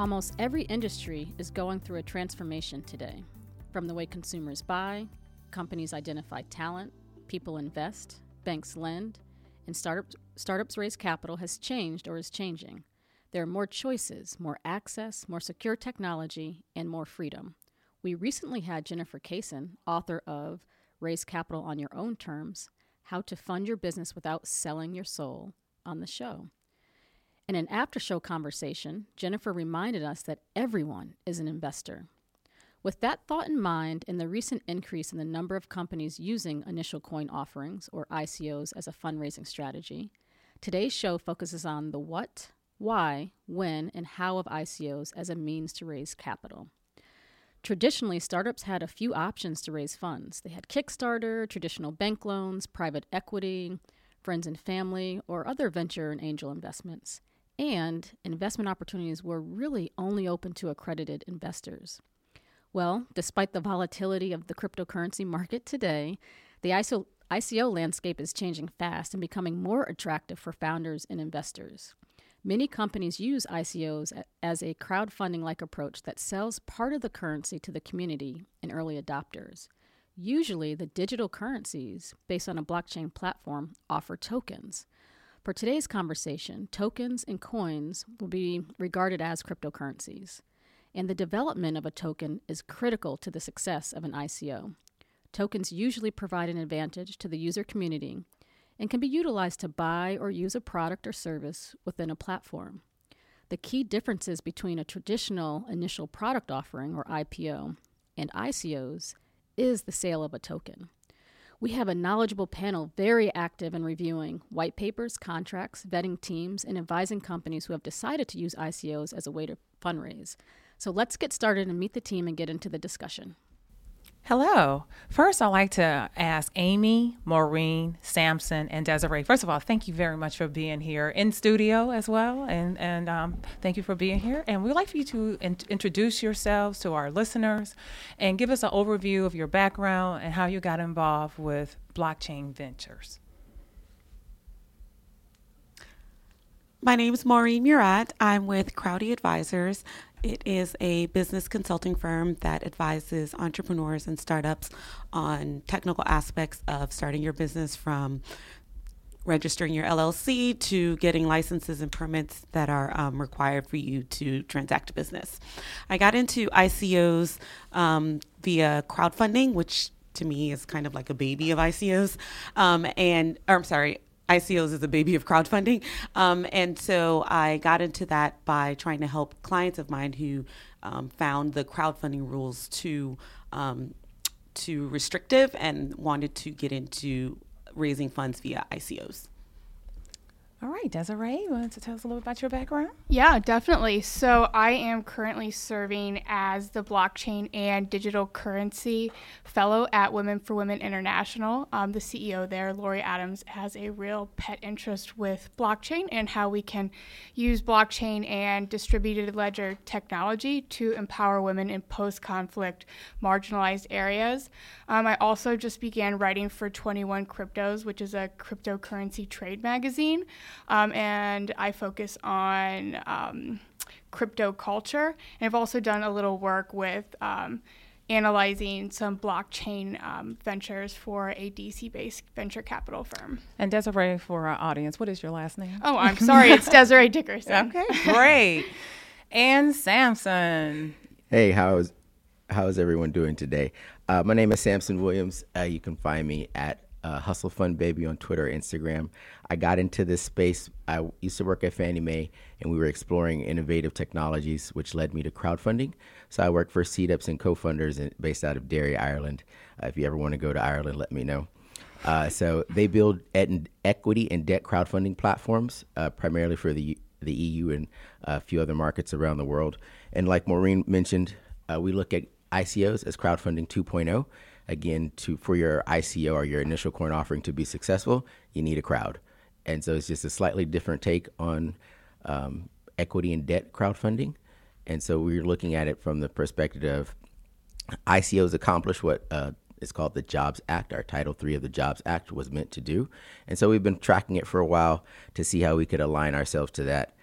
Almost every industry is going through a transformation today. From the way consumers buy, companies identify talent, people invest, banks lend, and startups, startups raise capital has changed or is changing. There are more choices, more access, more secure technology, and more freedom. We recently had Jennifer Kassan, author of Raise Capital on Your Own Terms How to Fund Your Business Without Selling Your Soul, on the show. In an after show conversation, Jennifer reminded us that everyone is an investor. With that thought in mind, and the recent increase in the number of companies using initial coin offerings, or ICOs, as a fundraising strategy, today's show focuses on the what, why, when, and how of ICOs as a means to raise capital. Traditionally, startups had a few options to raise funds. They had Kickstarter, traditional bank loans, private equity, friends and family, or other venture and angel investments and investment opportunities were really only open to accredited investors. Well, despite the volatility of the cryptocurrency market today, the ICO, ICO landscape is changing fast and becoming more attractive for founders and investors. Many companies use ICOs as a crowdfunding like approach that sells part of the currency to the community and early adopters. Usually, the digital currencies, based on a blockchain platform, offer tokens. For today's conversation, tokens and coins will be regarded as cryptocurrencies, and the development of a token is critical to the success of an ICO. Tokens usually provide an advantage to the user community and can be utilized to buy or use a product or service within a platform. The key differences between a traditional initial product offering, or IPO, and ICOs is the sale of a token. We have a knowledgeable panel very active in reviewing white papers, contracts, vetting teams, and advising companies who have decided to use ICOs as a way to fundraise. So let's get started and meet the team and get into the discussion. Hello. First, I'd like to ask Amy, Maureen, Samson, and Desiree. First of all, thank you very much for being here in studio as well, and and um, thank you for being here. And we'd like for you to in- introduce yourselves to our listeners, and give us an overview of your background and how you got involved with blockchain ventures. My name is Maureen Murat. I'm with Crowdy Advisors. It is a business consulting firm that advises entrepreneurs and startups on technical aspects of starting your business from registering your LLC to getting licenses and permits that are um, required for you to transact business. I got into ICOs um, via crowdfunding, which to me is kind of like a baby of ICOs. Um, and, or I'm sorry, ICOs is a baby of crowdfunding. Um, and so I got into that by trying to help clients of mine who um, found the crowdfunding rules too um, too restrictive and wanted to get into raising funds via ICOs. All right, Desiree, you want to tell us a little bit about your background? Yeah, definitely. So, I am currently serving as the blockchain and digital currency fellow at Women for Women International. Um, the CEO there, Lori Adams, has a real pet interest with blockchain and how we can use blockchain and distributed ledger technology to empower women in post conflict marginalized areas. Um, I also just began writing for 21 Cryptos, which is a cryptocurrency trade magazine um, and I focus on um, crypto culture. And I've also done a little work with um, analyzing some blockchain um, ventures for a DC based venture capital firm. And Desiree, for our audience, what is your last name? Oh, I'm sorry, it's Desiree Dickerson. okay, great. and Samson. Hey, how's how's everyone doing today? Uh, my name is Samson Williams. Uh, you can find me at uh, Hustle Fund Baby on Twitter, Instagram. I got into this space. I used to work at Fannie Mae, and we were exploring innovative technologies, which led me to crowdfunding. So I work for Seedups and co-funders based out of Derry, Ireland. Uh, if you ever want to go to Ireland, let me know. Uh, so they build equity and debt crowdfunding platforms, uh, primarily for the the EU and a few other markets around the world. And like Maureen mentioned, uh, we look at ICOs as crowdfunding 2.0 again to for your ICO or your initial coin offering to be successful, you need a crowd, and so it's just a slightly different take on um, equity and debt crowdfunding, and so we're looking at it from the perspective of ICOs accomplish what uh, is called the Jobs Act. Our Title III of the Jobs Act was meant to do, and so we've been tracking it for a while to see how we could align ourselves to that.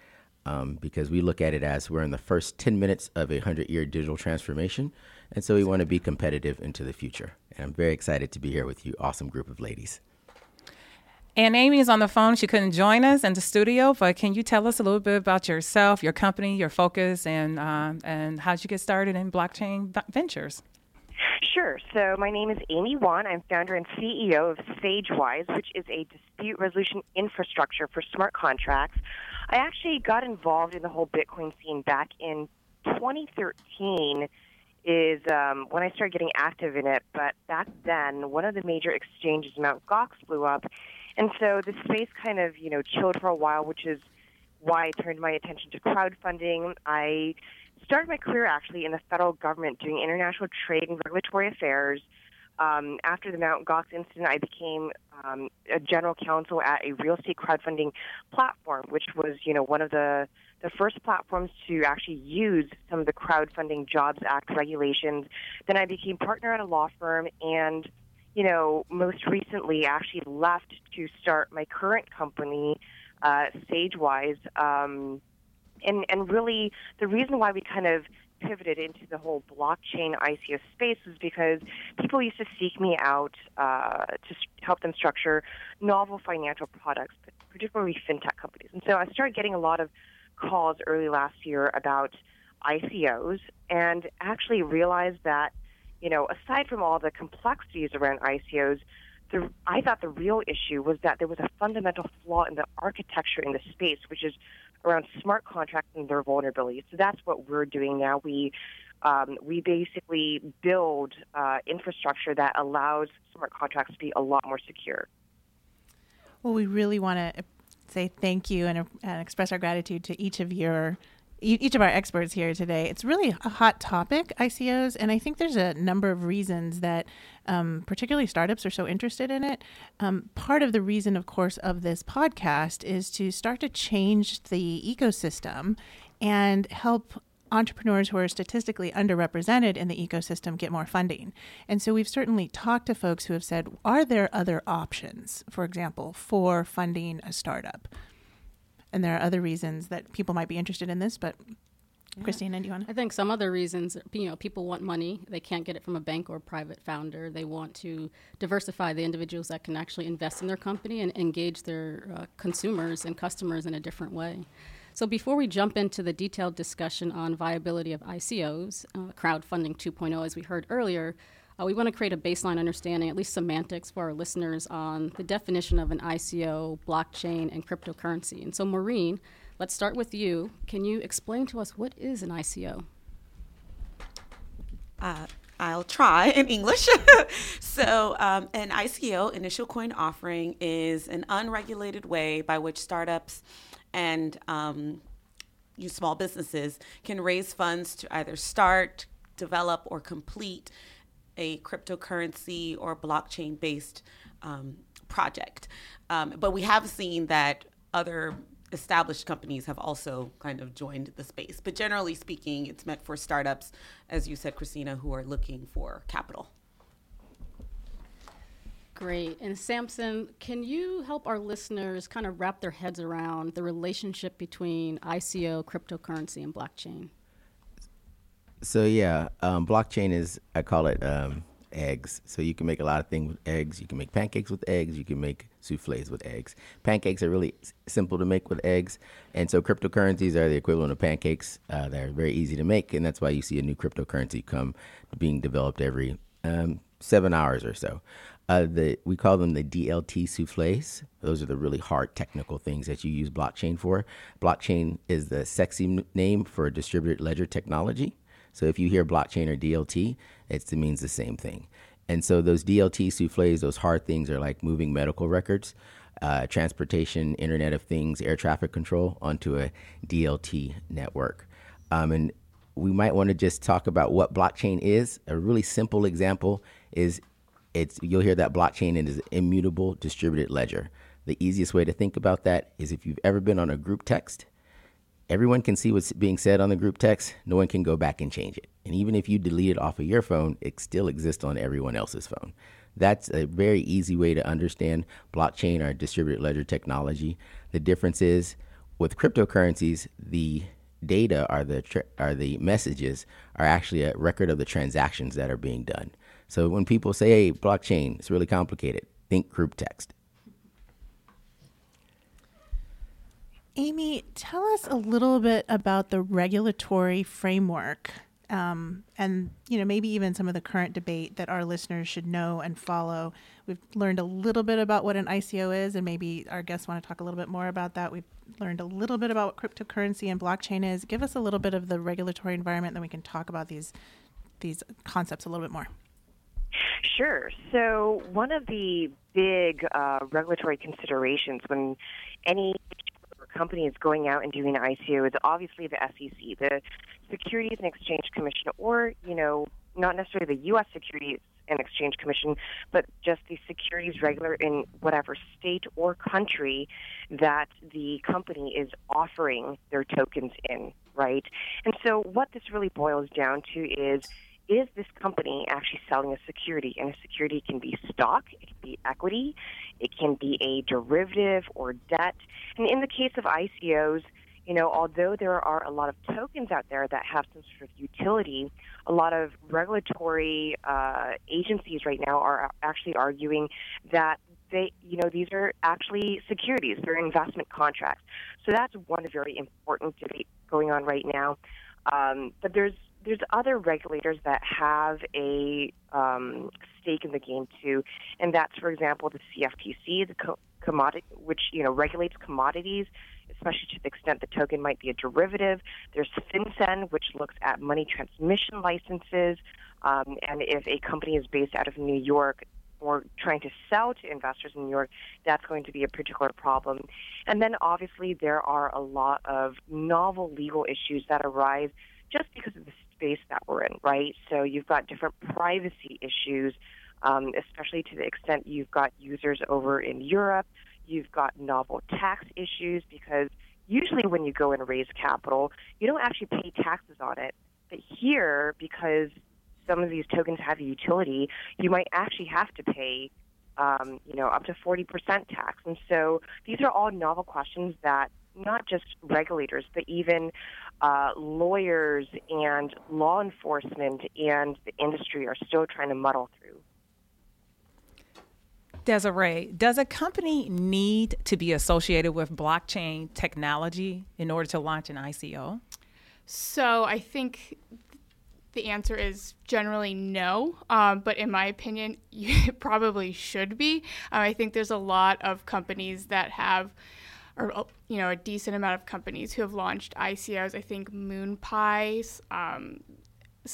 Um, because we look at it as we're in the first 10 minutes of a 100 year digital transformation. And so we want to be competitive into the future. And I'm very excited to be here with you, awesome group of ladies. And Amy is on the phone. She couldn't join us in the studio, but can you tell us a little bit about yourself, your company, your focus, and uh, and how'd you get started in blockchain ventures? Sure. So my name is Amy Wan. I'm founder and CEO of SageWise, which is a dispute resolution infrastructure for smart contracts. I actually got involved in the whole Bitcoin scene back in 2013 is um, when I started getting active in it. But back then, one of the major exchanges, Mt. Gox, blew up, and so the space kind of you know chilled for a while, which is why I turned my attention to crowdfunding. I started my career actually in the federal government doing international trade and regulatory affairs. Um, after the Mt. Gox incident, I became um, a general counsel at a real estate crowdfunding platform, which was, you know, one of the the first platforms to actually use some of the crowdfunding Jobs Act regulations. Then I became partner at a law firm, and you know, most recently, actually left to start my current company, uh, SageWise. Um, and and really, the reason why we kind of pivoted into the whole blockchain ICO space was because people used to seek me out uh, to help them structure novel financial products, particularly fintech companies. And so I started getting a lot of calls early last year about ICOs and actually realized that, you know, aside from all the complexities around ICOs, the, I thought the real issue was that there was a fundamental flaw in the architecture in the space, which is around smart contracts and their vulnerabilities. So that's what we're doing now. We um, we basically build uh, infrastructure that allows smart contracts to be a lot more secure. Well, we really want to say thank you and, and express our gratitude to each of your each of our experts here today. It's really a hot topic, ICOs, and I think there's a number of reasons that, um, particularly startups, are so interested in it. Um, part of the reason, of course, of this podcast is to start to change the ecosystem and help entrepreneurs who are statistically underrepresented in the ecosystem get more funding. And so we've certainly talked to folks who have said, are there other options, for example, for funding a startup? And there are other reasons that people might be interested in this, but yeah. Christina, do you want to? I think some other reasons, you know, people want money. They can't get it from a bank or a private founder. They want to diversify the individuals that can actually invest in their company and engage their uh, consumers and customers in a different way. So before we jump into the detailed discussion on viability of ICOs, uh, crowdfunding 2.0, as we heard earlier, uh, we want to create a baseline understanding, at least semantics, for our listeners on the definition of an ICO, blockchain, and cryptocurrency. And so, Maureen, let's start with you. Can you explain to us what is an ICO? Uh, I'll try in English. so, um, an ICO, initial coin offering, is an unregulated way by which startups and um, you small businesses can raise funds to either start, develop, or complete a cryptocurrency or blockchain based um, project. Um, but we have seen that other established companies have also kind of joined the space. But generally speaking, it's meant for startups, as you said, Christina, who are looking for capital. Great. And Samson, can you help our listeners kind of wrap their heads around the relationship between ICO, cryptocurrency, and blockchain? So yeah, um, blockchain is I call it um, eggs. So you can make a lot of things with eggs. You can make pancakes with eggs. You can make souffles with eggs. Pancakes are really s- simple to make with eggs, and so cryptocurrencies are the equivalent of pancakes. Uh, they're very easy to make, and that's why you see a new cryptocurrency come being developed every um, seven hours or so. Uh, the we call them the DLT souffles. Those are the really hard technical things that you use blockchain for. Blockchain is the sexy name for distributed ledger technology. So if you hear blockchain or DLT, it means the same thing. And so those DLT souffles, those hard things, are like moving medical records, uh, transportation, Internet of Things, air traffic control onto a DLT network. Um, and we might want to just talk about what blockchain is. A really simple example is it's you'll hear that blockchain is an immutable distributed ledger. The easiest way to think about that is if you've ever been on a group text, everyone can see what's being said on the group text. No one can go back and change it. And even if you delete it off of your phone, it still exists on everyone else's phone. That's a very easy way to understand blockchain or distributed ledger technology. The difference is with cryptocurrencies, the data are the tra- are the messages are actually a record of the transactions that are being done. So when people say, "Hey, blockchain, it's really complicated," think group text. Amy, tell us a little bit about the regulatory framework, um, and you know maybe even some of the current debate that our listeners should know and follow. We've learned a little bit about what an ICO is, and maybe our guests want to talk a little bit more about that. We've learned a little bit about what cryptocurrency and blockchain is. Give us a little bit of the regulatory environment, then we can talk about these these concepts a little bit more. Sure. So, one of the big uh, regulatory considerations when any company is going out and doing an ICO is obviously the SEC, the Securities and Exchange Commission, or, you know, not necessarily the U.S. Securities and Exchange Commission, but just the securities regulator in whatever state or country that the company is offering their tokens in, right? And so, what this really boils down to is is this company actually selling a security? And a security can be stock, it can be equity, it can be a derivative or debt. And in the case of ICOs, you know, although there are a lot of tokens out there that have some sort of utility, a lot of regulatory uh, agencies right now are actually arguing that they, you know, these are actually securities. They're investment contracts. So that's one very important debate going on right now. Um, but there's there's other regulators that have a um, stake in the game too, and that's, for example, the CFTC, the co- commodity, which you know regulates commodities, especially to the extent the token might be a derivative. There's FinCEN, which looks at money transmission licenses, um, and if a company is based out of New York, or trying to sell to investors in New York, that's going to be a particular problem. And then obviously there are a lot of novel legal issues that arise just because of the space that we're in, right? So you've got different privacy issues, um, especially to the extent you've got users over in Europe. You've got novel tax issues because usually when you go and raise capital, you don't actually pay taxes on it. But here, because some of these tokens have a utility, you might actually have to pay, um, you know, up to 40% tax. And so these are all novel questions that not just regulators, but even uh, lawyers and law enforcement and the industry are still trying to muddle through. Desiree, does a company need to be associated with blockchain technology in order to launch an ICO? So I think the answer is generally no, um, but in my opinion, it probably should be. Um, I think there's a lot of companies that have, or you know, a decent amount of companies who have launched ICOs. I think MoonPies, um,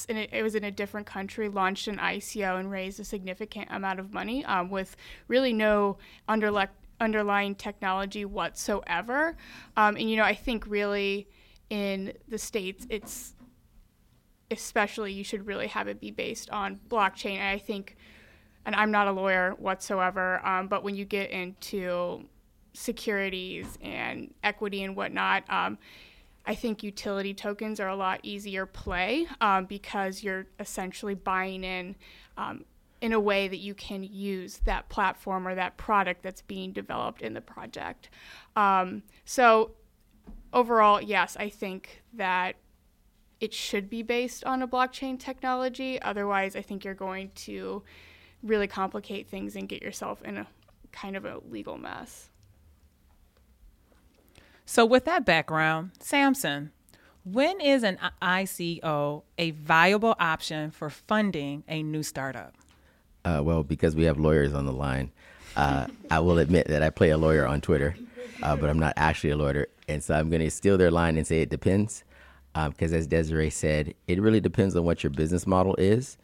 it, it, was in a different country, launched an ICO and raised a significant amount of money um, with really no underlying technology whatsoever. Um, and you know, I think really in the states, it's especially you should really have it be based on blockchain. And I think, and I'm not a lawyer whatsoever, um, but when you get into securities and equity and whatnot, um, I think utility tokens are a lot easier play um, because you're essentially buying in um, in a way that you can use that platform or that product that's being developed in the project. Um, so overall, yes, I think that it should be based on a blockchain technology. Otherwise, I think you're going to really complicate things and get yourself in a kind of a legal mess. So, with that background, Samson, when is an ICO a viable option for funding a new startup? Uh, well, because we have lawyers on the line, uh, I will admit that I play a lawyer on Twitter, uh, but I'm not actually a lawyer. And so I'm going to steal their line and say it depends. Because um, as Desiree said, it really depends on what your business model is.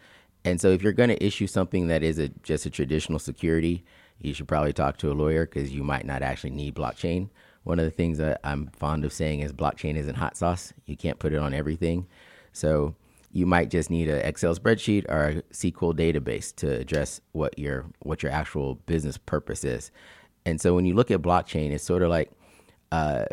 And so if you're going to issue something that is a, just a traditional security, you should probably talk to a lawyer because you might not actually need blockchain. One of the things that I'm fond of saying is blockchain isn't hot sauce. You can't put it on everything. So you might just need an Excel spreadsheet or a SQL database to address what your what your actual business purpose is. And so when you look at blockchain, it's sort of like uh,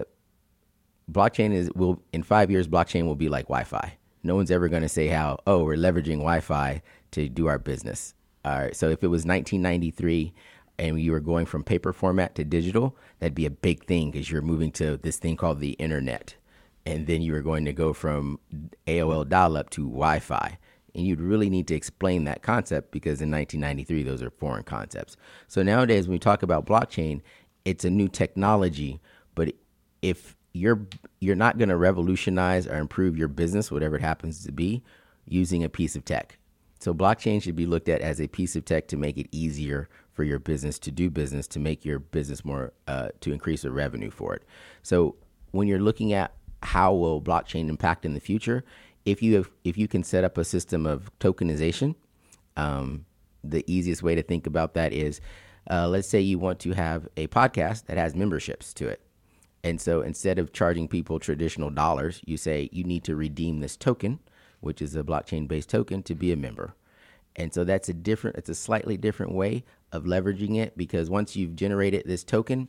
blockchain is will in five years blockchain will be like Wi-Fi. No one's ever going to say how oh we're leveraging Wi-Fi to do our business. All right. So if it was 1993 and you were going from paper format to digital, that'd be a big thing because you're moving to this thing called the internet. And then you were going to go from AOL dial up to Wi Fi. And you'd really need to explain that concept because in 1993, those are foreign concepts. So nowadays, when we talk about blockchain, it's a new technology. But if you're you're not going to revolutionize or improve your business, whatever it happens to be, using a piece of tech. So blockchain should be looked at as a piece of tech to make it easier for your business to do business to make your business more uh, to increase the revenue for it. So when you're looking at how will blockchain impact in the future, if you have, if you can set up a system of tokenization, um, the easiest way to think about that is, uh, let's say you want to have a podcast that has memberships to it. And so instead of charging people traditional dollars, you say you need to redeem this token, which is a blockchain based token, to be a member. And so that's a different, it's a slightly different way of leveraging it because once you've generated this token,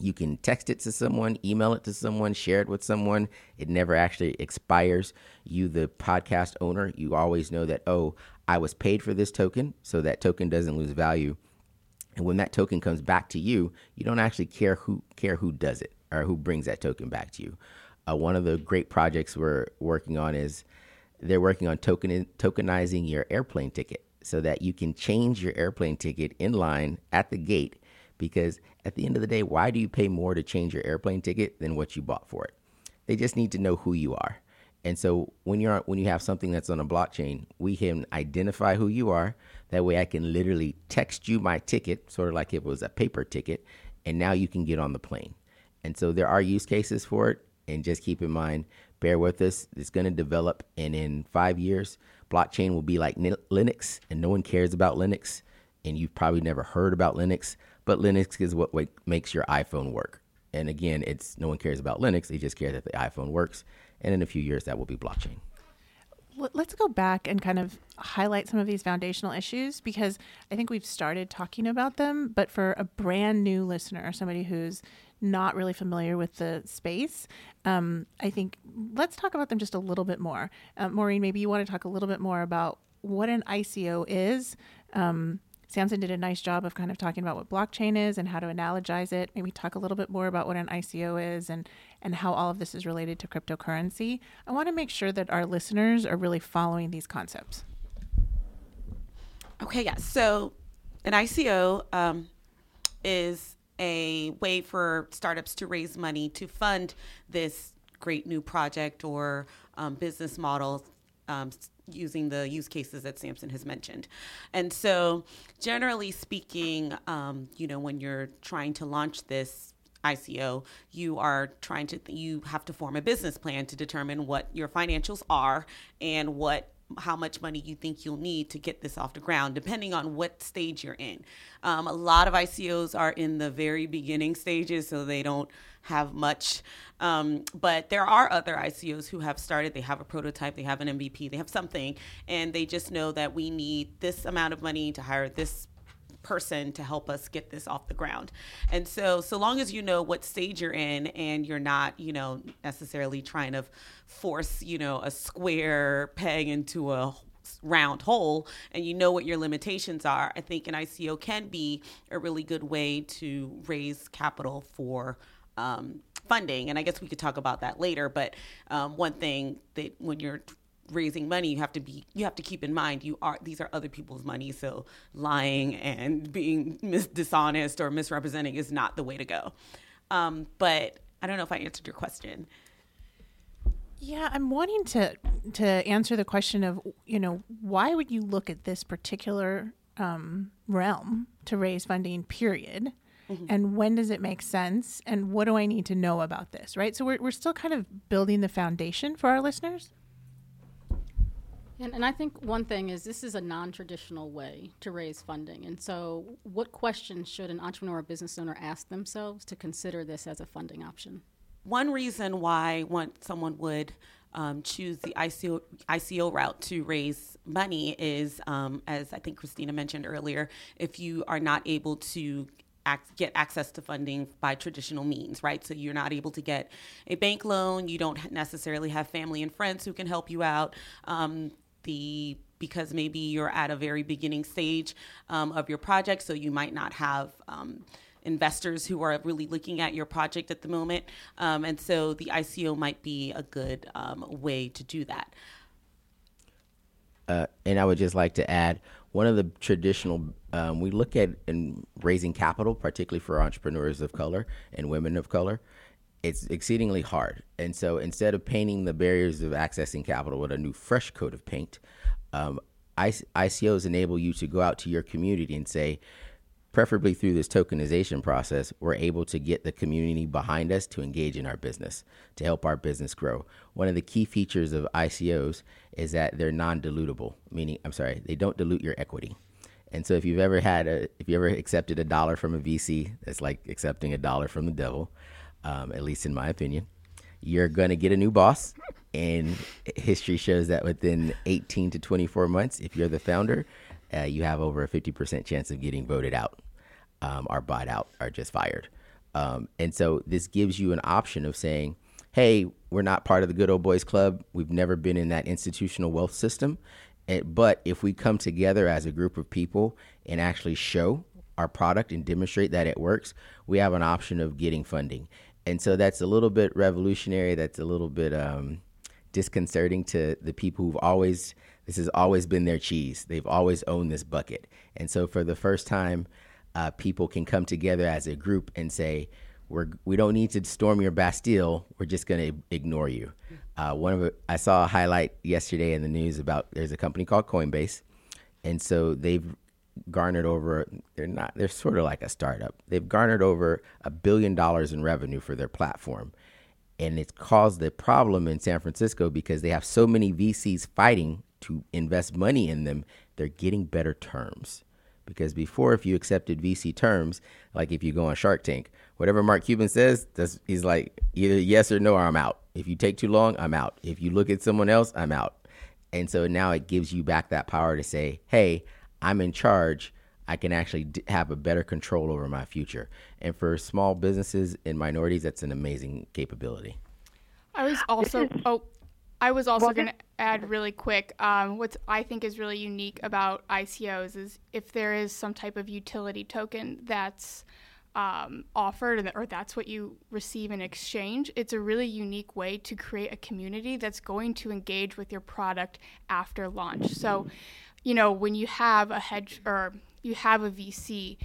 you can text it to someone, email it to someone, share it with someone. It never actually expires. You, the podcast owner, you always know that, oh, I was paid for this token, so that token doesn't lose value. And when that token comes back to you, you don't actually care who care who does it or who brings that token back to you. Uh, one of the great projects we're working on is they're working on token tokenizing your airplane ticket so that you can change your airplane ticket in line at the gate because at the end of the day why do you pay more to change your airplane ticket than what you bought for it? They just need to know who you are. And so when you're when you have something that's on a blockchain we can identify who you are. That way i can literally text you my ticket sort of like it was a paper ticket and now you can get on the plane. And so there are use cases for it and just keep in mind bear with us. It's going to develop, and in five years, blockchain will be like Linux, and no one cares about Linux. And you've probably never heard about Linux, but Linux is what makes your iPhone work. And again, it's no one cares about Linux; they just care that the iPhone works. And in a few years, that will be blockchain. Let's go back and kind of highlight some of these foundational issues because I think we've started talking about them. But for a brand new listener, somebody who's not really familiar with the space, um, I think let's talk about them just a little bit more. Uh, Maureen, maybe you want to talk a little bit more about what an ICO is. Um, Samson did a nice job of kind of talking about what blockchain is and how to analogize it. Maybe talk a little bit more about what an ICO is and and how all of this is related to cryptocurrency. I want to make sure that our listeners are really following these concepts. Okay, yeah. So an ICO um, is a way for startups to raise money to fund this great new project or um, business model um, using the use cases that Samson has mentioned. And so, generally speaking, um, you know, when you're trying to launch this ICO, you are trying to you have to form a business plan to determine what your financials are and what how much money you think you'll need to get this off the ground, depending on what stage you're in. Um, a lot of ICOs are in the very beginning stages, so they don't have much. Um, but there are other ICOs who have started, they have a prototype, they have an MVP, they have something, and they just know that we need this amount of money to hire this person to help us get this off the ground. And so, so long as you know what stage you're in and you're not, you know, necessarily trying to force, you know, a square peg into a round hole and you know what your limitations are, I think an ICO can be a really good way to raise capital for um, funding. And I guess we could talk about that later. But um, one thing that when you're raising money you have to be you have to keep in mind you are these are other people's money so lying and being mis- dishonest or misrepresenting is not the way to go um, but i don't know if i answered your question yeah, I'm wanting to to answer the question of you know why would you look at this particular um, realm to raise funding? Period. Mm-hmm. And when does it make sense? And what do I need to know about this? Right. So we're we're still kind of building the foundation for our listeners. And, and I think one thing is this is a non traditional way to raise funding. And so, what questions should an entrepreneur or business owner ask themselves to consider this as a funding option? one reason why one, someone would um, choose the ICO, ICO route to raise money is, um, as I think Christina mentioned earlier, if you are not able to get access to funding by traditional means, right? So you're not able to get a bank loan. You don't necessarily have family and friends who can help you out. Um, the because maybe you're at a very beginning stage um, of your project, so you might not have um, investors who are really looking at your project at the moment. Um, and so the ICO might be a good um, way to do that. Uh, and I would just like to add one of the traditional um, we look at in raising capital, particularly for entrepreneurs of color and women of color. It's exceedingly hard, and so instead of painting the barriers of accessing capital with a new fresh coat of paint, um, ICOs enable you to go out to your community and say, preferably through this tokenization process, we're able to get the community behind us to engage in our business, to help our business grow. One of the key features of ICOs is that they're non dilutable, meaning, I'm sorry, they don't dilute your equity. And so if you've ever had a, if you ever accepted a dollar from a VC, that's like accepting a dollar from the devil, um, at least in my opinion. You're going to get a new boss. And history shows that within 18 to 24 months, if you're the founder, uh, you have over a 50% chance of getting voted out um, are bought out or just fired. Um, and so this gives you an option of saying, hey, we're not part of the good old boys club. We've never been in that institutional wealth system. But if we come together as a group of people and actually show our product and demonstrate that it works, we have an option of getting funding. And so that's a little bit revolutionary. That's a little bit um, disconcerting to the people who've always, this has always been their cheese. They've always owned this bucket. And so for the first time, uh, people can come together as a group and say, we're, we don't need to storm your Bastille. We're just going to ignore you. Uh, one of I saw a highlight yesterday in the news about there's a company called Coinbase, and so they've garnered over. They're not. They're sort of like a startup. They've garnered over a billion dollars in revenue for their platform, and it's caused a problem in San Francisco because they have so many VCs fighting to invest money in them. They're getting better terms. Because before, if you accepted VC terms, like if you go on Shark Tank, whatever Mark Cuban says, he's like either yes or no, or I'm out. If you take too long, I'm out. If you look at someone else, I'm out. And so now it gives you back that power to say, hey, I'm in charge. I can actually d- have a better control over my future. And for small businesses and minorities, that's an amazing capability. I was also, oh, I was also well, going to add really quick. Um, what I think is really unique about ICOs is if there is some type of utility token that's um, offered, or that's what you receive in exchange, it's a really unique way to create a community that's going to engage with your product after launch. So, you know, when you have a hedge or you have a VC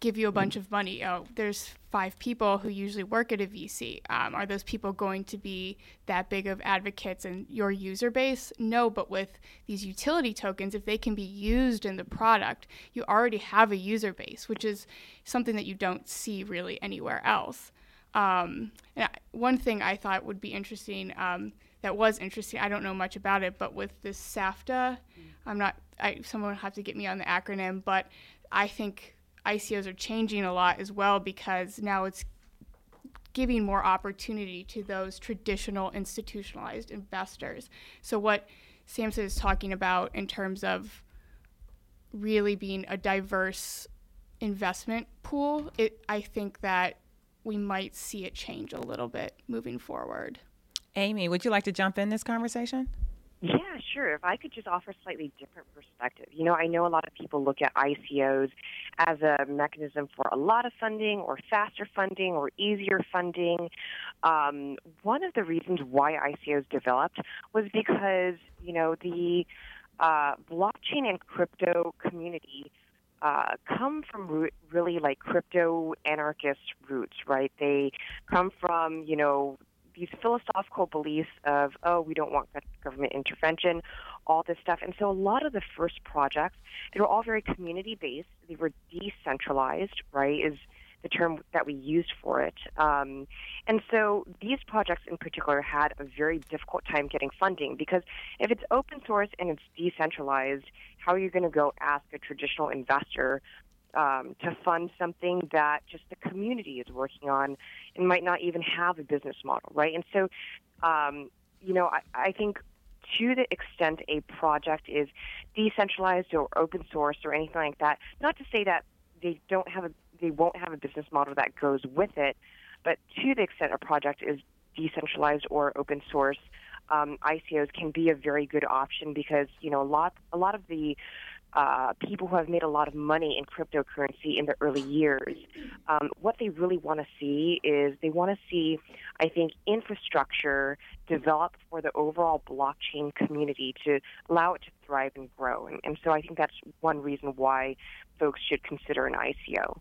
give you a bunch of money. Oh, there's five people who usually work at a VC. Um, are those people going to be that big of advocates in your user base? No, but with these utility tokens, if they can be used in the product, you already have a user base, which is something that you don't see really anywhere else. Um, and one thing I thought would be interesting. Um, that was interesting. I don't know much about it, but with this SAFTA, mm. I'm not. I, someone will have to get me on the acronym, but I think ICOs are changing a lot as well because now it's giving more opportunity to those traditional institutionalized investors. So, what Samson is talking about in terms of really being a diverse investment pool, it, I think that we might see it change a little bit moving forward. Amy, would you like to jump in this conversation? Yeah, sure. If I could just offer a slightly different perspective. You know, I know a lot of people look at ICOs as a mechanism for a lot of funding or faster funding or easier funding. Um, one of the reasons why ICOs developed was because, you know, the uh, blockchain and crypto community uh, come from re- really like crypto anarchist roots, right? They come from, you know, these philosophical beliefs of, oh, we don't want government intervention, all this stuff. And so a lot of the first projects, they were all very community based. They were decentralized, right? Is the term that we used for it. Um, and so these projects in particular had a very difficult time getting funding because if it's open source and it's decentralized, how are you going to go ask a traditional investor um, to fund something that just the community is working on and might not even have a business model, right? And so, um, you know, I, I think to the extent a project is decentralized or open source or anything like that, not to say that they don't have a they won't have a business model that goes with it, but to the extent a project is decentralized or open source, um, ICOs can be a very good option because you know a lot a lot of the uh, people who have made a lot of money in cryptocurrency in the early years, um, what they really want to see is they want to see, I think, infrastructure developed for the overall blockchain community to allow it to thrive and grow. And, and so I think that's one reason why folks should consider an ICO.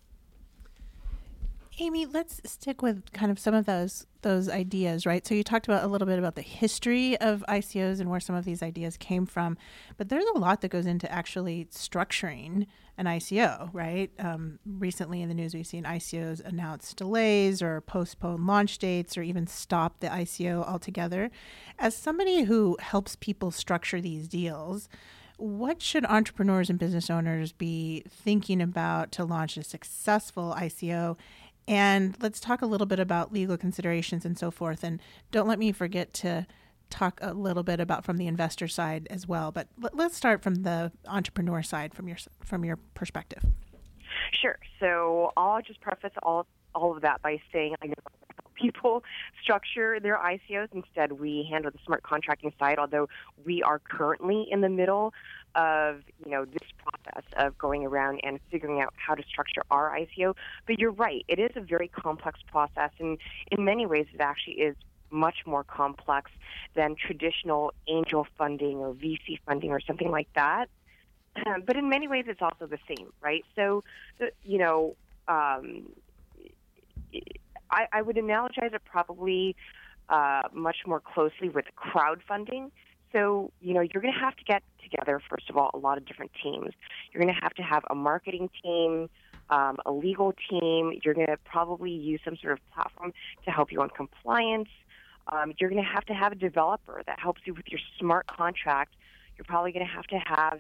Amy, let's stick with kind of some of those those ideas, right? So you talked about a little bit about the history of ICOs and where some of these ideas came from, but there's a lot that goes into actually structuring an ICO, right? Um, recently in the news, we've seen ICOs announce delays or postpone launch dates or even stop the ICO altogether. As somebody who helps people structure these deals, what should entrepreneurs and business owners be thinking about to launch a successful ICO? And let's talk a little bit about legal considerations and so forth. And don't let me forget to talk a little bit about from the investor side as well. But let's start from the entrepreneur side from your from your perspective. Sure. So I'll just preface all all of that by saying I know people structure their ICOs. Instead, we handle the smart contracting side, although we are currently in the middle of you know this process of going around and figuring out how to structure our ICO. But you're right; it is a very complex process, and in many ways, it actually is much more complex than traditional angel funding or VC funding or something like that. But in many ways, it's also the same, right? So, you know, um, I, I would analogize it probably uh, much more closely with crowdfunding. So, you know, you're going to have to get together, first of all, a lot of different teams. You're going to have to have a marketing team, um, a legal team. You're going to probably use some sort of platform to help you on compliance. Um, you're going to have to have a developer that helps you with your smart contract. You're probably going to have to have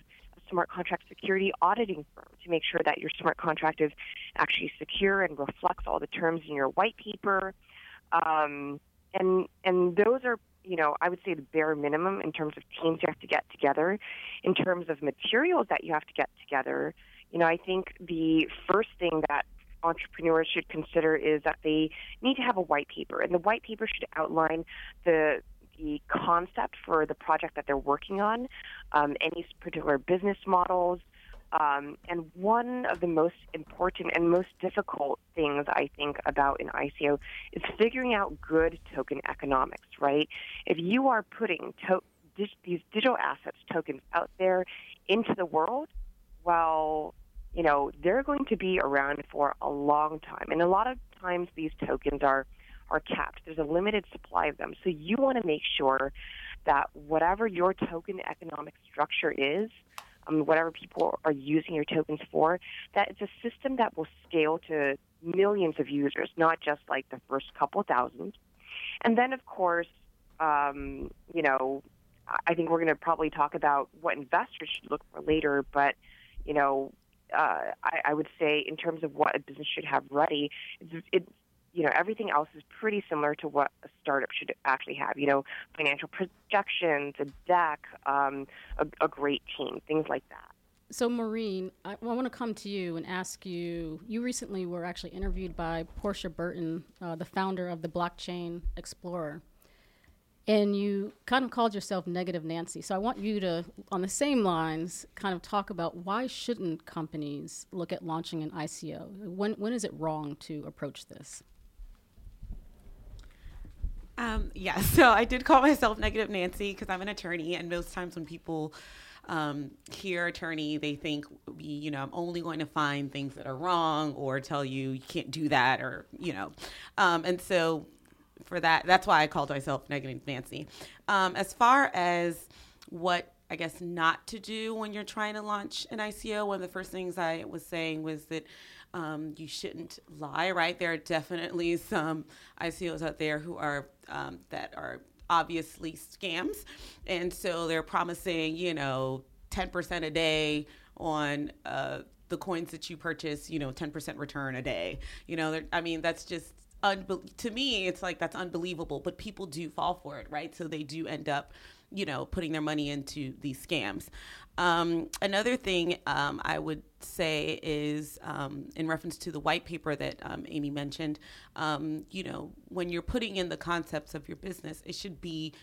smart contract security auditing firm to make sure that your smart contract is actually secure and reflects all the terms in your white paper. Um, and and those are you know, I would say the bare minimum in terms of teams you have to get together, in terms of materials that you have to get together. You know, I think the first thing that entrepreneurs should consider is that they need to have a white paper, and the white paper should outline the the concept for the project that they're working on, um, any particular business models, um, and one of the most important and most difficult things I think about an ICO is figuring out good token economics, right? If you are putting to- these digital assets, tokens out there into the world, well, you know, they're going to be around for a long time. And a lot of times these tokens are, are capped. There's a limited supply of them. So you want to make sure that whatever your token economic structure is, um, whatever people are using your tokens for, that it's a system that will scale to millions of users, not just like the first couple thousand. And then, of course, um, you know, I think we're going to probably talk about what investors should look for later, but, you know, uh, I, I would say in terms of what a business should have ready, it's, it's you know everything else is pretty similar to what a startup should actually have. You know, financial projections, a deck, um, a, a, great team, things like that. So, Maureen, I, well, I, want to come to you and ask you. You recently were actually interviewed by Portia Burton, uh, the founder of the Blockchain Explorer. and you kind of called yourself negative Nancy. So I want you to, on the same lines, kind of talk about why shouldn't companies look at launching an ICO? When when is it wrong to approach this? Um, yeah, so I did call myself negative Nancy because I'm an attorney, and most times when people um, hear attorney, they think, you know, I'm only going to find things that are wrong or tell you you can't do that or, you know. Um, and so for that, that's why I called myself Negative Nancy. Um, as far as what I guess not to do when you're trying to launch an ICO, one of the first things I was saying was that um, you shouldn't lie, right? There are definitely some ICOs out there who are um, that are obviously scams, and so they're promising, you know, ten percent a day on uh, the coins that you purchase, you know, ten percent return a day. You know, I mean, that's just unbe- to me, it's like that's unbelievable. But people do fall for it, right? So they do end up you know, putting their money into these scams. Um, another thing um, I would say is um, in reference to the white paper that um, Amy mentioned, um, you know, when you're putting in the concepts of your business, it should be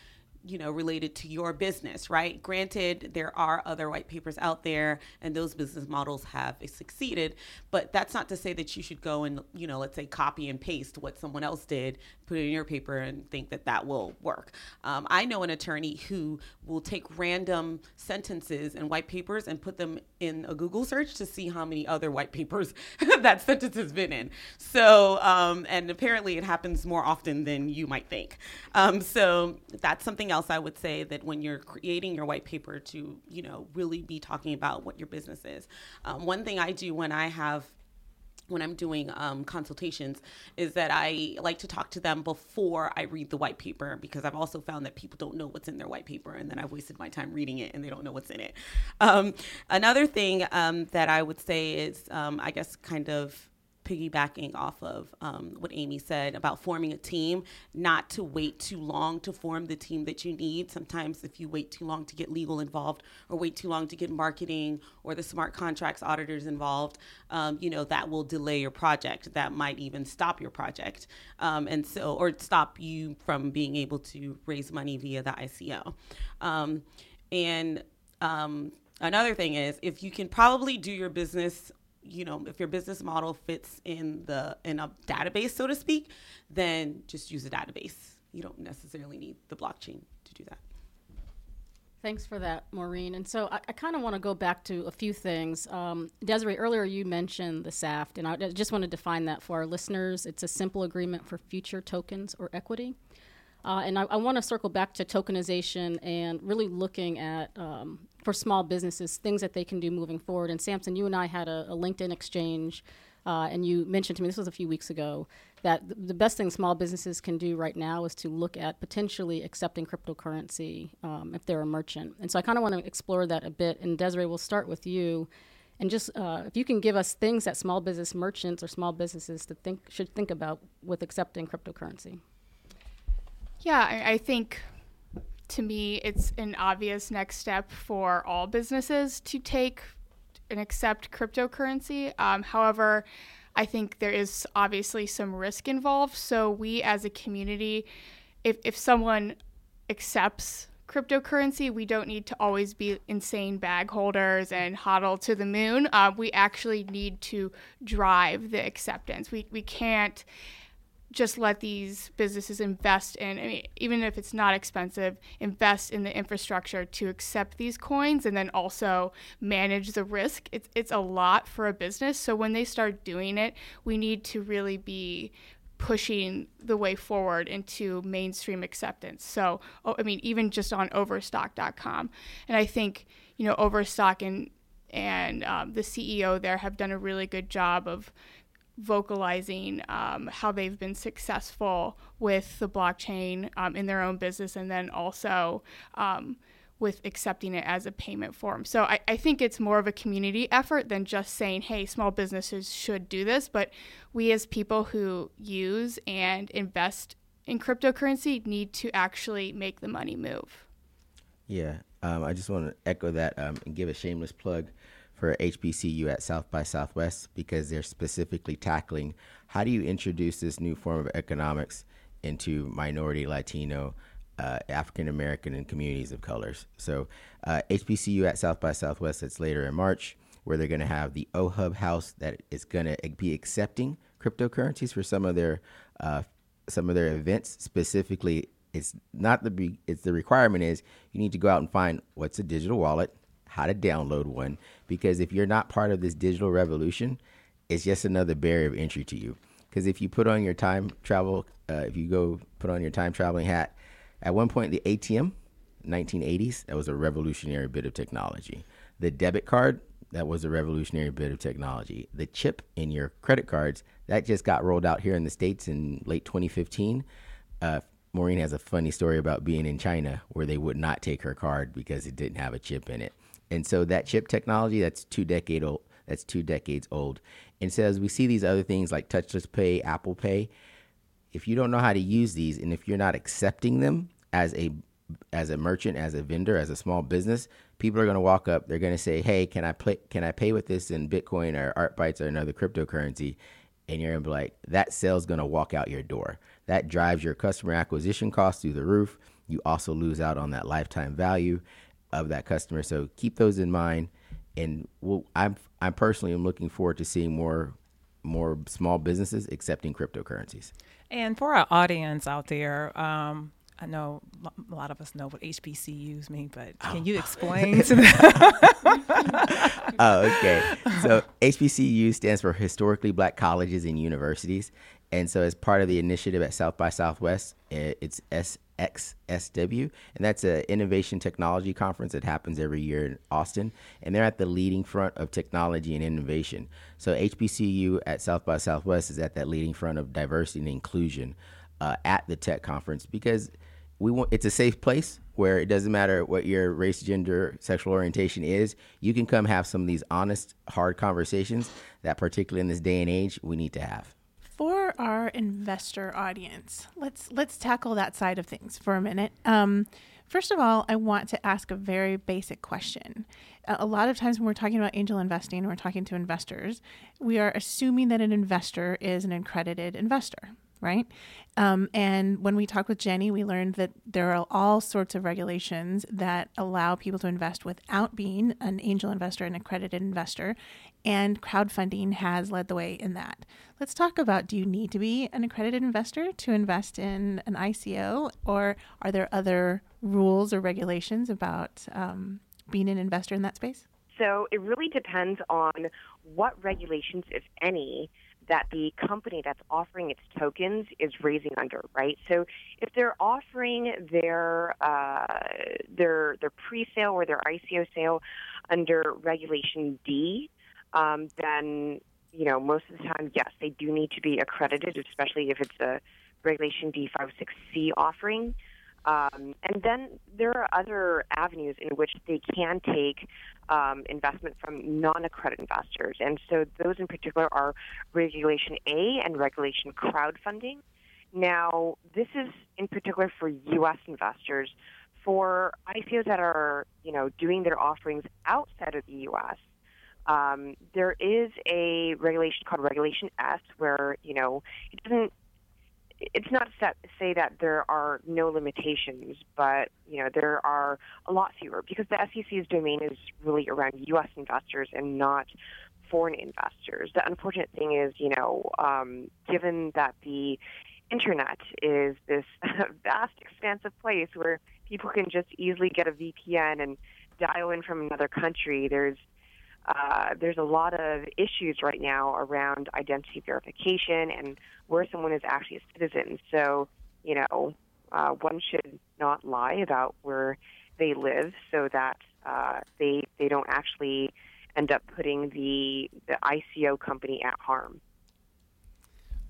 you know related to your business right? Granted there are other white papers out there and those business models have succeeded but that's not to say that you should go and you know let's say copy and paste what someone else did put it in your paper and think that that will work. Um, i know an attorney who will take random sentences and white papers and put them in a google search to see how many other white papers that sentence has been in. So um, and apparently it happens more often than you might think. Um, so that's something else else, I would say that when you're creating your white paper to, you know, really be talking about what your business is. Um, one thing I do when I have when I'm doing um, consultations is that I like to talk to them before I read the white paper because I've also found that people don't know what's in their white paper and then I've wasted my time reading it and they don't know what's in it. Um, another thing um, that I would say is, um, I guess, kind of piggybacking off of um, what Amy said about forming a team, not to wait too long to form the team that you need. Sometimes, if you wait too long to get legal involved, or wait too long to get marketing or the smart contracts auditors involved, um, you know that will delay your project. That might even stop your project, um, and so or stop you from being able to raise money via the ICO. Um, and um, another thing is if you can probably do your business you know, if your business model fits in the in a database, so to speak, then just use a database. You don't necessarily need the blockchain to do that. Thanks for that, Maureen. And so I, I kind of want to go back to a few things. Um, Desiree, earlier you mentioned the SAFT, and I just want to define that for our listeners. It's a simple agreement for future tokens or equity. Uh, and I, I want to circle back to tokenization and really looking at um, for small businesses things that they can do moving forward. And Samson, you and I had a, a LinkedIn exchange, uh, and you mentioned to me this was a few weeks ago that th- the best thing small businesses can do right now is to look at potentially accepting cryptocurrency um, if they're a merchant. And so I kind of want to explore that a bit. And Desiree, we'll start with you. And just uh, if you can give us things that small business merchants or small businesses to think should think about with accepting cryptocurrency. Yeah, I, think to me it's an obvious next step for all businesses to take and accept cryptocurrency. Um, however, I think there is obviously some risk involved. So we as a community, if, if someone accepts cryptocurrency, we don't need to always be insane bag holders and hodl to the moon. Uh, we actually need to drive the acceptance. We, we can't just let these businesses invest in, I mean, even if it's not expensive, invest in the infrastructure to accept these coins and then also manage the risk. It's, it's a lot for a business. So when they start doing it, we need to really be pushing the way forward into mainstream acceptance. So, oh, I mean, even just on overstock.com. And I think, you know, Overstock and, and um, the CEO there have done a really good job of vocalizing um, how they've been successful with the blockchain um, in their own business and then also um, with accepting it as a payment form. So I, I, think it's more of a community effort than just saying, hey, small businesses should do this. But we as people who use and invest in cryptocurrency need to actually make the money move. Yeah, um, I just want to echo that um, and give a shameless plug for HBCU at South by Southwest because they're specifically tackling how do you introduce this new form of economics into minority, Latino, uh, African American and communities of colors. So uh, HBCU at South by Southwest that's later in March, where they're going to have the OHUB house that is going to be accepting cryptocurrencies for some of their uh, some of their events. Specifically, it's not the it's the requirement is you need to go out and find what's a digital wallet, how to download one, because if you're not part of this digital revolution, it's just another barrier of entry to you. Because if you put on your time travel, uh, if you go put on your time traveling hat, at one point the ATM, 1980s, that was a revolutionary bit of technology. The debit card, that was a revolutionary bit of technology. The chip in your credit cards, that just got rolled out here in the States in late 2015. Uh, Maureen has a funny story about being in China where they would not take her card because it didn't have a chip in it. And so that chip technology, that's two decade old. That's two decades old. And so as we see these other things like touchless pay, Apple Pay, if you don't know how to use these and if you're not accepting them as a as a merchant, as a vendor, as a small business, people are going to walk up. They're going to say, "Hey, can I play? Can I pay with this in Bitcoin or ArtBytes or another cryptocurrency?" And you're going to be like, "That sale's going to walk out your door." That drives your customer acquisition costs through the roof. You also lose out on that lifetime value of that customer. So keep those in mind. And we'll, I'm I'm personally am looking forward to seeing more more small businesses accepting cryptocurrencies. And for our audience out there, um, I know a lot of us know what HBCUs mean, but can oh. you explain to them? oh, okay. So HBCU stands for Historically Black Colleges and Universities. And so, as part of the initiative at South by Southwest, it's SXSW, and that's an innovation technology conference that happens every year in Austin. And they're at the leading front of technology and innovation. So, HBCU at South by Southwest is at that leading front of diversity and inclusion uh, at the tech conference because we want it's a safe place where it doesn't matter what your race, gender, sexual orientation is. You can come have some of these honest, hard conversations that, particularly in this day and age, we need to have our investor audience, let's let's tackle that side of things for a minute. Um, first of all, I want to ask a very basic question. A lot of times when we're talking about angel investing, we're talking to investors, we are assuming that an investor is an accredited investor right? Um, and when we talked with Jenny, we learned that there are all sorts of regulations that allow people to invest without being an angel investor, an accredited investor, and crowdfunding has led the way in that. Let's talk about do you need to be an accredited investor to invest in an ICO, or are there other rules or regulations about um, being an investor in that space? So it really depends on what regulations, if any, that the company that's offering its tokens is raising under, right? So if they're offering their uh, their their pre-sale or their ICO sale under Regulation D, um, then you know most of the time, yes, they do need to be accredited, especially if it's a Regulation D56C offering. Um, and then there are other avenues in which they can take um, investment from non-accredited investors. And so those in particular are Regulation A and Regulation crowdfunding. Now, this is in particular for U.S. investors. For ICOs that are, you know, doing their offerings outside of the U.S., um, there is a regulation called Regulation S, where you know it doesn't it's not to say that there are no limitations, but you know there are a lot fewer because the SEC's domain is really around U.S. investors and not foreign investors. The unfortunate thing is, you know, um, given that the internet is this vast, expansive place where people can just easily get a VPN and dial in from another country, there's uh, there's a lot of issues right now around identity verification and where someone is actually a citizen. So, you know, uh, one should not lie about where they live so that uh, they they don't actually end up putting the the ICO company at harm.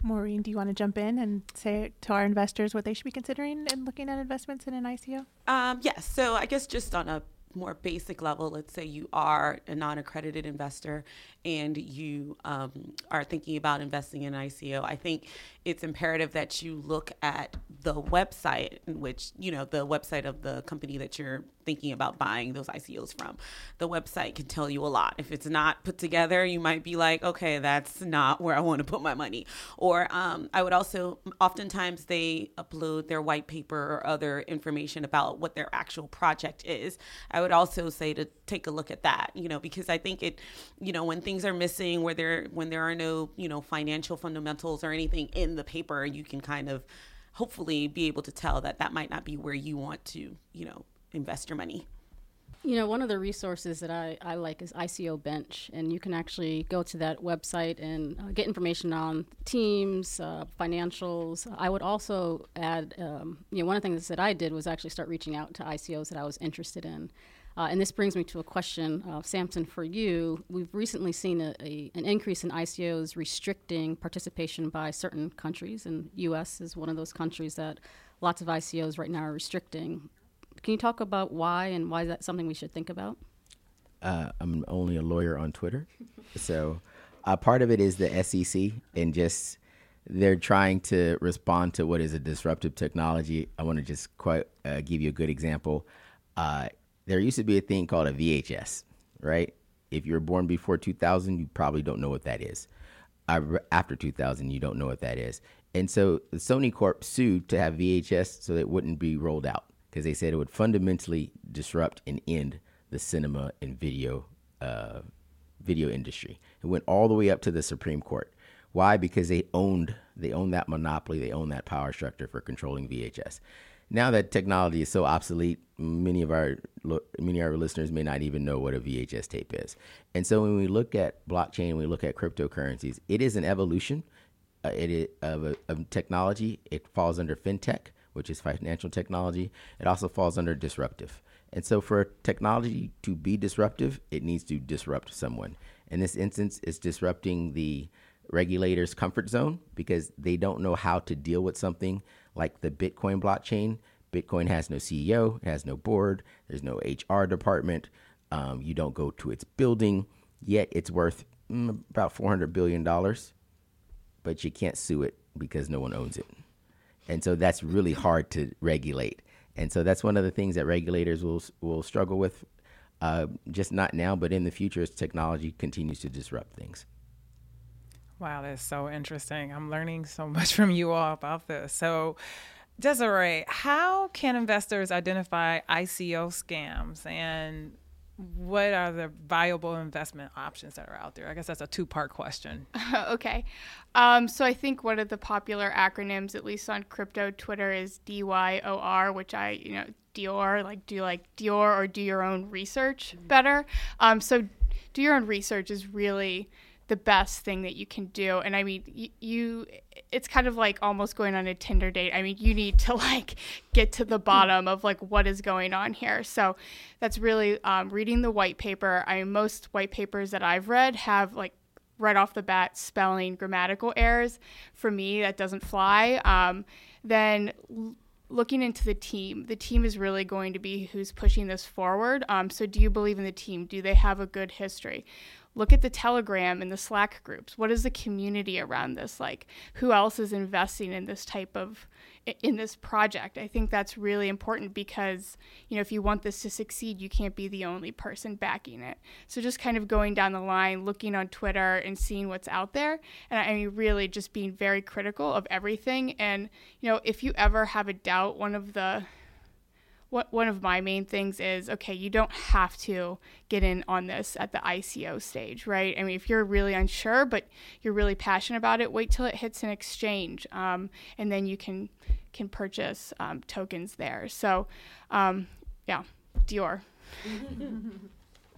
Maureen, do you want to jump in and say to our investors what they should be considering in looking at investments in an ICO? Um, yes. So I guess just on a more basic level, let's say you are a non accredited investor and you um, are thinking about investing in ICO, I think it's imperative that you look at the website in which, you know, the website of the company that you're thinking about buying those ICOs from. The website can tell you a lot. If it's not put together, you might be like, okay, that's not where I want to put my money. Or um, I would also, oftentimes, they upload their white paper or other information about what their actual project is. I would also say to take a look at that, you know, because I think it, you know, when things are missing, where there when there are no, you know, financial fundamentals or anything in the paper, you can kind of hopefully be able to tell that that might not be where you want to, you know, invest your money. You know, one of the resources that I, I like is ICO Bench, and you can actually go to that website and uh, get information on teams, uh, financials. I would also add, um, you know, one of the things that I did was actually start reaching out to ICOs that I was interested in. Uh, and this brings me to a question, uh, Samson, for you. We've recently seen a, a, an increase in ICOs restricting participation by certain countries, and U.S. is one of those countries that lots of ICOs right now are restricting. Can you talk about why and why is that something we should think about? Uh, I'm only a lawyer on Twitter, so uh, part of it is the SEC and just they're trying to respond to what is a disruptive technology. I want to just quite uh, give you a good example. Uh, there used to be a thing called a VHS, right? If you were born before 2000, you probably don't know what that is. Uh, after 2000, you don't know what that is. And so Sony Corp sued to have VHS so it wouldn't be rolled out because they said it would fundamentally disrupt and end the cinema and video uh, video industry. It went all the way up to the Supreme Court. Why? Because they owned they owned that monopoly, they owned that power structure for controlling VHS now that technology is so obsolete, many of our many of our listeners may not even know what a VHS tape is. And so when we look at blockchain, we look at cryptocurrencies, it is an evolution uh, it is, of, a, of technology. It falls under fintech, which is financial technology. It also falls under disruptive. And so for a technology to be disruptive, it needs to disrupt someone. In this instance, it's disrupting the regulators' comfort zone because they don't know how to deal with something like the Bitcoin blockchain. Bitcoin has no CEO, it has no board, there's no HR department. Um, you don't go to its building, yet it's worth mm, about $400 billion, but you can't sue it because no one owns it. And so that's really hard to regulate. And so that's one of the things that regulators will, will struggle with, uh, just not now, but in the future as technology continues to disrupt things. Wow, that's so interesting. I'm learning so much from you all about this. So, Desiree, how can investors identify ICO scams and what are the viable investment options that are out there? I guess that's a two part question. okay. Um, so I think one of the popular acronyms, at least on crypto Twitter, is DYOR, which I, you know, Dior, like do like Dior or do your own research mm-hmm. better. Um, so do your own research is really the best thing that you can do. And I mean, you, you, it's kind of like almost going on a Tinder date. I mean, you need to like get to the bottom of like what is going on here. So that's really um, reading the white paper. I most white papers that I've read have like right off the bat spelling grammatical errors. For me, that doesn't fly. Um, then looking into the team, the team is really going to be who's pushing this forward. Um, so, do you believe in the team? Do they have a good history? Look at the Telegram and the Slack groups. What is the community around this like? Who else is investing in this type of in this project? I think that's really important because, you know, if you want this to succeed, you can't be the only person backing it. So just kind of going down the line, looking on Twitter and seeing what's out there, and I mean really just being very critical of everything and, you know, if you ever have a doubt, one of the what one of my main things is okay, you don't have to get in on this at the ICO stage, right? I mean, if you're really unsure but you're really passionate about it, wait till it hits an exchange, um, and then you can can purchase um, tokens there. So, um, yeah, Dior.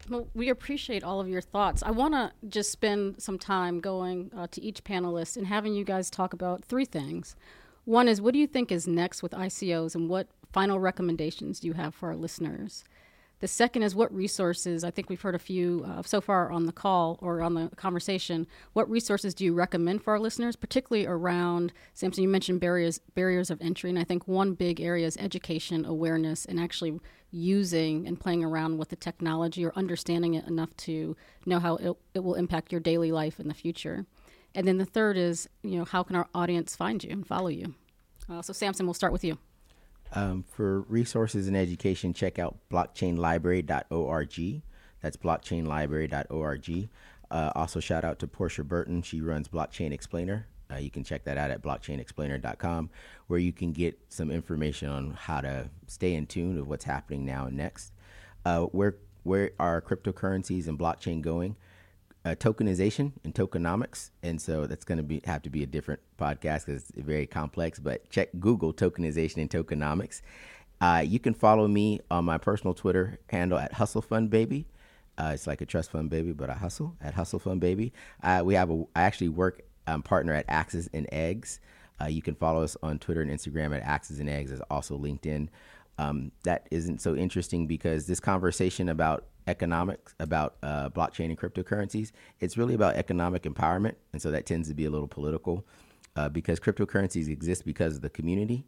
Well, we appreciate all of your thoughts. I want to just spend some time going uh, to each panelist and having you guys talk about three things. One is what do you think is next with ICOs and what final recommendations do you have for our listeners? The second is what resources, I think we've heard a few uh, so far on the call or on the conversation. What resources do you recommend for our listeners, particularly around, Samson, you mentioned barriers, barriers of entry, and I think one big area is education, awareness, and actually using and playing around with the technology or understanding it enough to know how it, it will impact your daily life in the future. And then the third is, you know, how can our audience find you and follow you? Uh, so, Samson, we'll start with you. Um, for resources and education, check out blockchainlibrary.org. That's blockchainlibrary.org. Uh, also, shout out to Portia Burton. She runs Blockchain Explainer. Uh, you can check that out at blockchainexplainer.com, where you can get some information on how to stay in tune of what's happening now and next. Uh, where where are cryptocurrencies and blockchain going? Uh, tokenization and tokenomics, and so that's going to be have to be a different podcast because it's very complex. But check Google tokenization and tokenomics. Uh, you can follow me on my personal Twitter handle at Hustle Fund Baby. Uh, it's like a trust fund baby, but I hustle at Hustle Fund Baby. Uh, we have a. I actually work um, partner at Axes and Eggs. Uh, you can follow us on Twitter and Instagram at Axes and Eggs. Is also LinkedIn. Um, that isn't so interesting because this conversation about economics, about uh, blockchain and cryptocurrencies, it's really about economic empowerment, and so that tends to be a little political uh, because cryptocurrencies exist because of the community.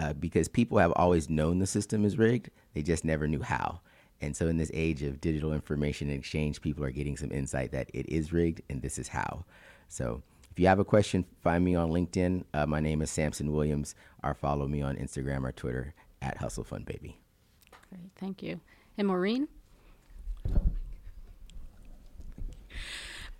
Uh, because people have always known the system is rigged, they just never knew how. And so, in this age of digital information exchange, people are getting some insight that it is rigged and this is how. So, if you have a question, find me on LinkedIn. Uh, my name is Samson Williams, or follow me on Instagram or Twitter at Hustle Fund Baby. Great, thank you. And Maureen?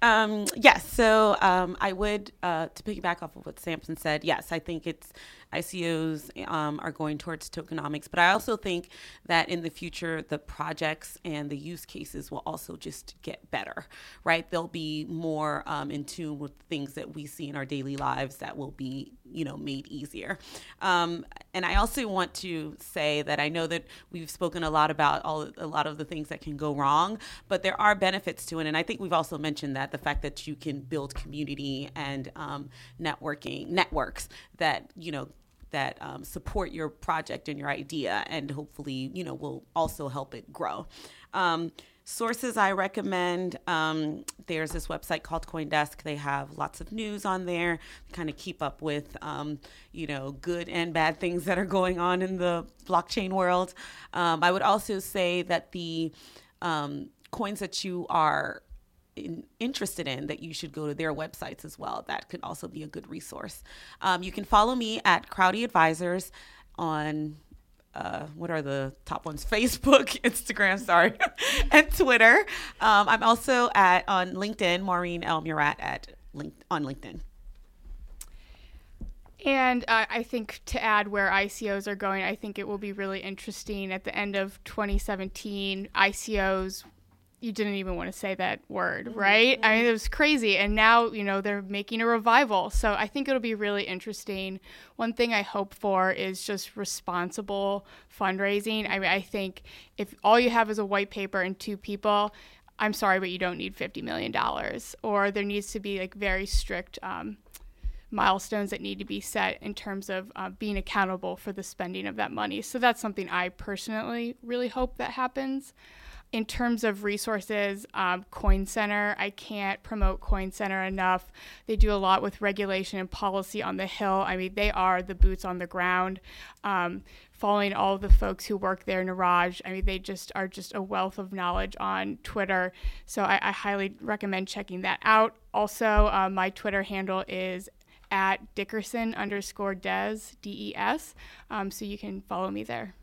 Um, yes, so um, I would, uh, to piggyback off of what Samson said, yes, I think it's ICOs um, are going towards tokenomics, but I also think that in the future, the projects and the use cases will also just get better, right? They'll be more um, in tune with things that we see in our daily lives that will be, you know, made easier. Um, and I also want to say that I know that we've spoken a lot about all a lot of the things that can go wrong, but there are benefits to it, and I think we've also mentioned that the fact that you can build community and um, networking networks that you know that um, support your project and your idea and hopefully you know will also help it grow um, sources i recommend um, there's this website called coindesk they have lots of news on there kind of keep up with um, you know good and bad things that are going on in the blockchain world um, i would also say that the um, coins that you are in, interested in that you should go to their websites as well. That could also be a good resource. Um, you can follow me at Crowdy Advisors on uh, what are the top ones? Facebook, Instagram, sorry, and Twitter. Um, I'm also at on LinkedIn, Maureen L. Murat at link, on LinkedIn. And uh, I think to add where ICOs are going, I think it will be really interesting at the end of 2017. ICOs you didn't even want to say that word, mm-hmm. right? Mm-hmm. I mean, it was crazy. And now, you know, they're making a revival. So I think it'll be really interesting. One thing I hope for is just responsible fundraising. I mean, I think if all you have is a white paper and two people, I'm sorry, but you don't need $50 million. Or there needs to be like very strict um, milestones that need to be set in terms of uh, being accountable for the spending of that money. So that's something I personally really hope that happens in terms of resources, um, Coin Center, I can't promote Coin Center enough. They do a lot with regulation and policy on the Hill. I mean, they are the boots on the ground. Um, following all the folks who work there, Niraj, I mean, they just are just a wealth of knowledge on Twitter. So I, I highly recommend checking that out. Also, uh, my Twitter handle is at Dickerson underscore Des, D E S. Um, so you can follow me there.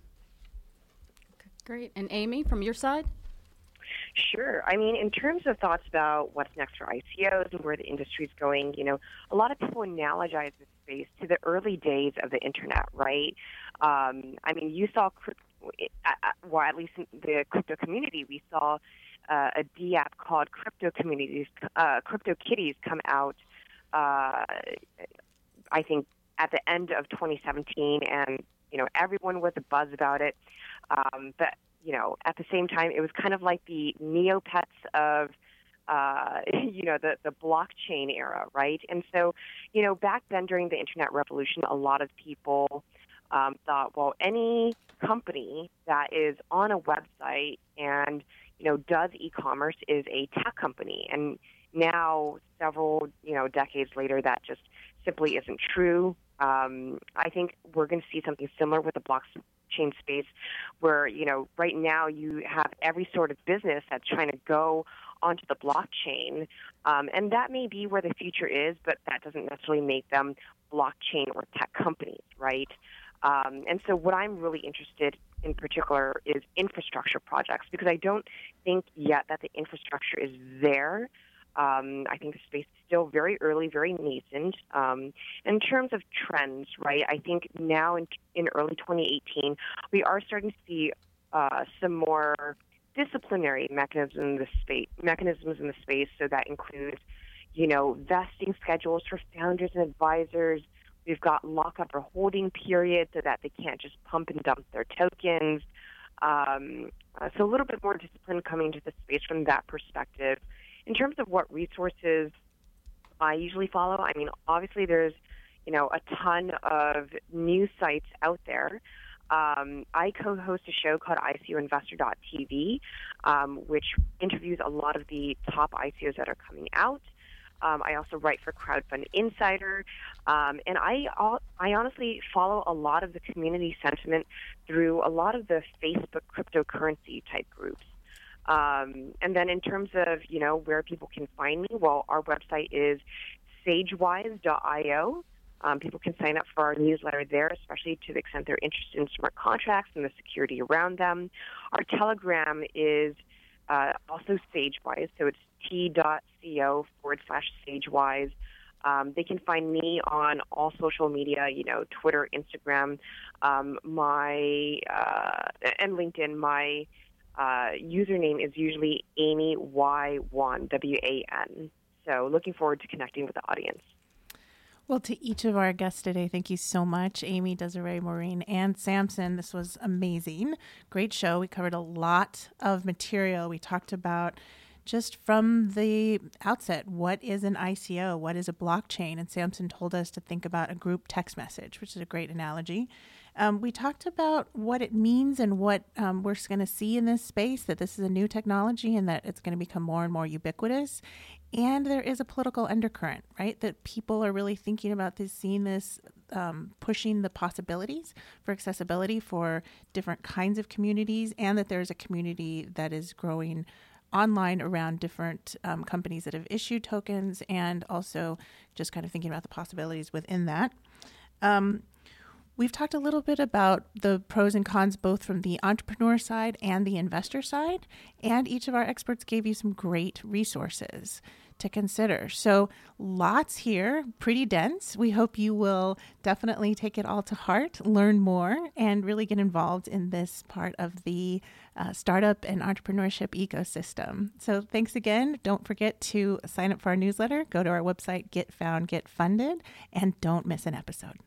Great. And Amy, from your side? Sure. I mean, in terms of thoughts about what's next for ICOs and where the industry is going, you know, a lot of people analogize this space to the early days of the internet, right? Um, I mean, you saw, well, at least in the crypto community, we saw uh, a D app called Crypto Communities, uh, Crypto Kitties come out. Uh, I think at the end of 2017, and you know everyone was a buzz about it. Um, but you know, at the same time, it was kind of like the Neopets of, uh, you know, the, the blockchain era, right? And so, you know, back then during the internet revolution, a lot of people um, thought, well, any company that is on a website and, you know, does e-commerce is a tech company. And now, several, you know, decades later, that just simply isn't true. Um, I think we're going to see something similar with the blockchain blockchain space where, you know, right now you have every sort of business that's trying to go onto the blockchain. Um, and that may be where the future is, but that doesn't necessarily make them blockchain or tech companies, right? Um, and so, what I'm really interested in particular is infrastructure projects because I don't think yet that the infrastructure is there. Um, I think the space is still very early, very nascent. Um, in terms of trends, right, I think now in, in early 2018, we are starting to see uh, some more disciplinary mechanisms in the space, mechanisms in the space. So that includes, you know, vesting schedules for founders and advisors. We've got lockup or holding periods so that they can't just pump and dump their tokens. Um, uh, so a little bit more discipline coming to the space from that perspective. In terms of what resources I usually follow, I mean, obviously there's, you know, a ton of news sites out there. Um, I co-host a show called ICOinvestor.tv, um, which interviews a lot of the top ICOs that are coming out. Um, I also write for Crowdfund Insider, um, and I I honestly follow a lot of the community sentiment through a lot of the Facebook cryptocurrency type groups. Um, and then in terms of you know where people can find me, well, our website is sagewise.io. Um, people can sign up for our newsletter there, especially to the extent they're interested in smart contracts and the security around them. Our Telegram is uh, also SageWise, so it's t.co forward slash SageWise. Um, they can find me on all social media, you know, Twitter, Instagram, um, my uh, and LinkedIn. My uh, username is usually Amy Y One W A N. So looking forward to connecting with the audience. Well, to each of our guests today, thank you so much, Amy, Desiree, Maureen, and Samson. This was amazing. Great show. We covered a lot of material. We talked about just from the outset what is an ICO, what is a blockchain, and Samson told us to think about a group text message, which is a great analogy. Um, we talked about what it means and what um, we're going to see in this space that this is a new technology and that it's going to become more and more ubiquitous. And there is a political undercurrent, right? That people are really thinking about this, seeing this, um, pushing the possibilities for accessibility for different kinds of communities, and that there's a community that is growing online around different um, companies that have issued tokens and also just kind of thinking about the possibilities within that. Um, We've talked a little bit about the pros and cons, both from the entrepreneur side and the investor side, and each of our experts gave you some great resources to consider. So, lots here, pretty dense. We hope you will definitely take it all to heart, learn more, and really get involved in this part of the uh, startup and entrepreneurship ecosystem. So, thanks again. Don't forget to sign up for our newsletter, go to our website, Get Found, Get Funded, and don't miss an episode.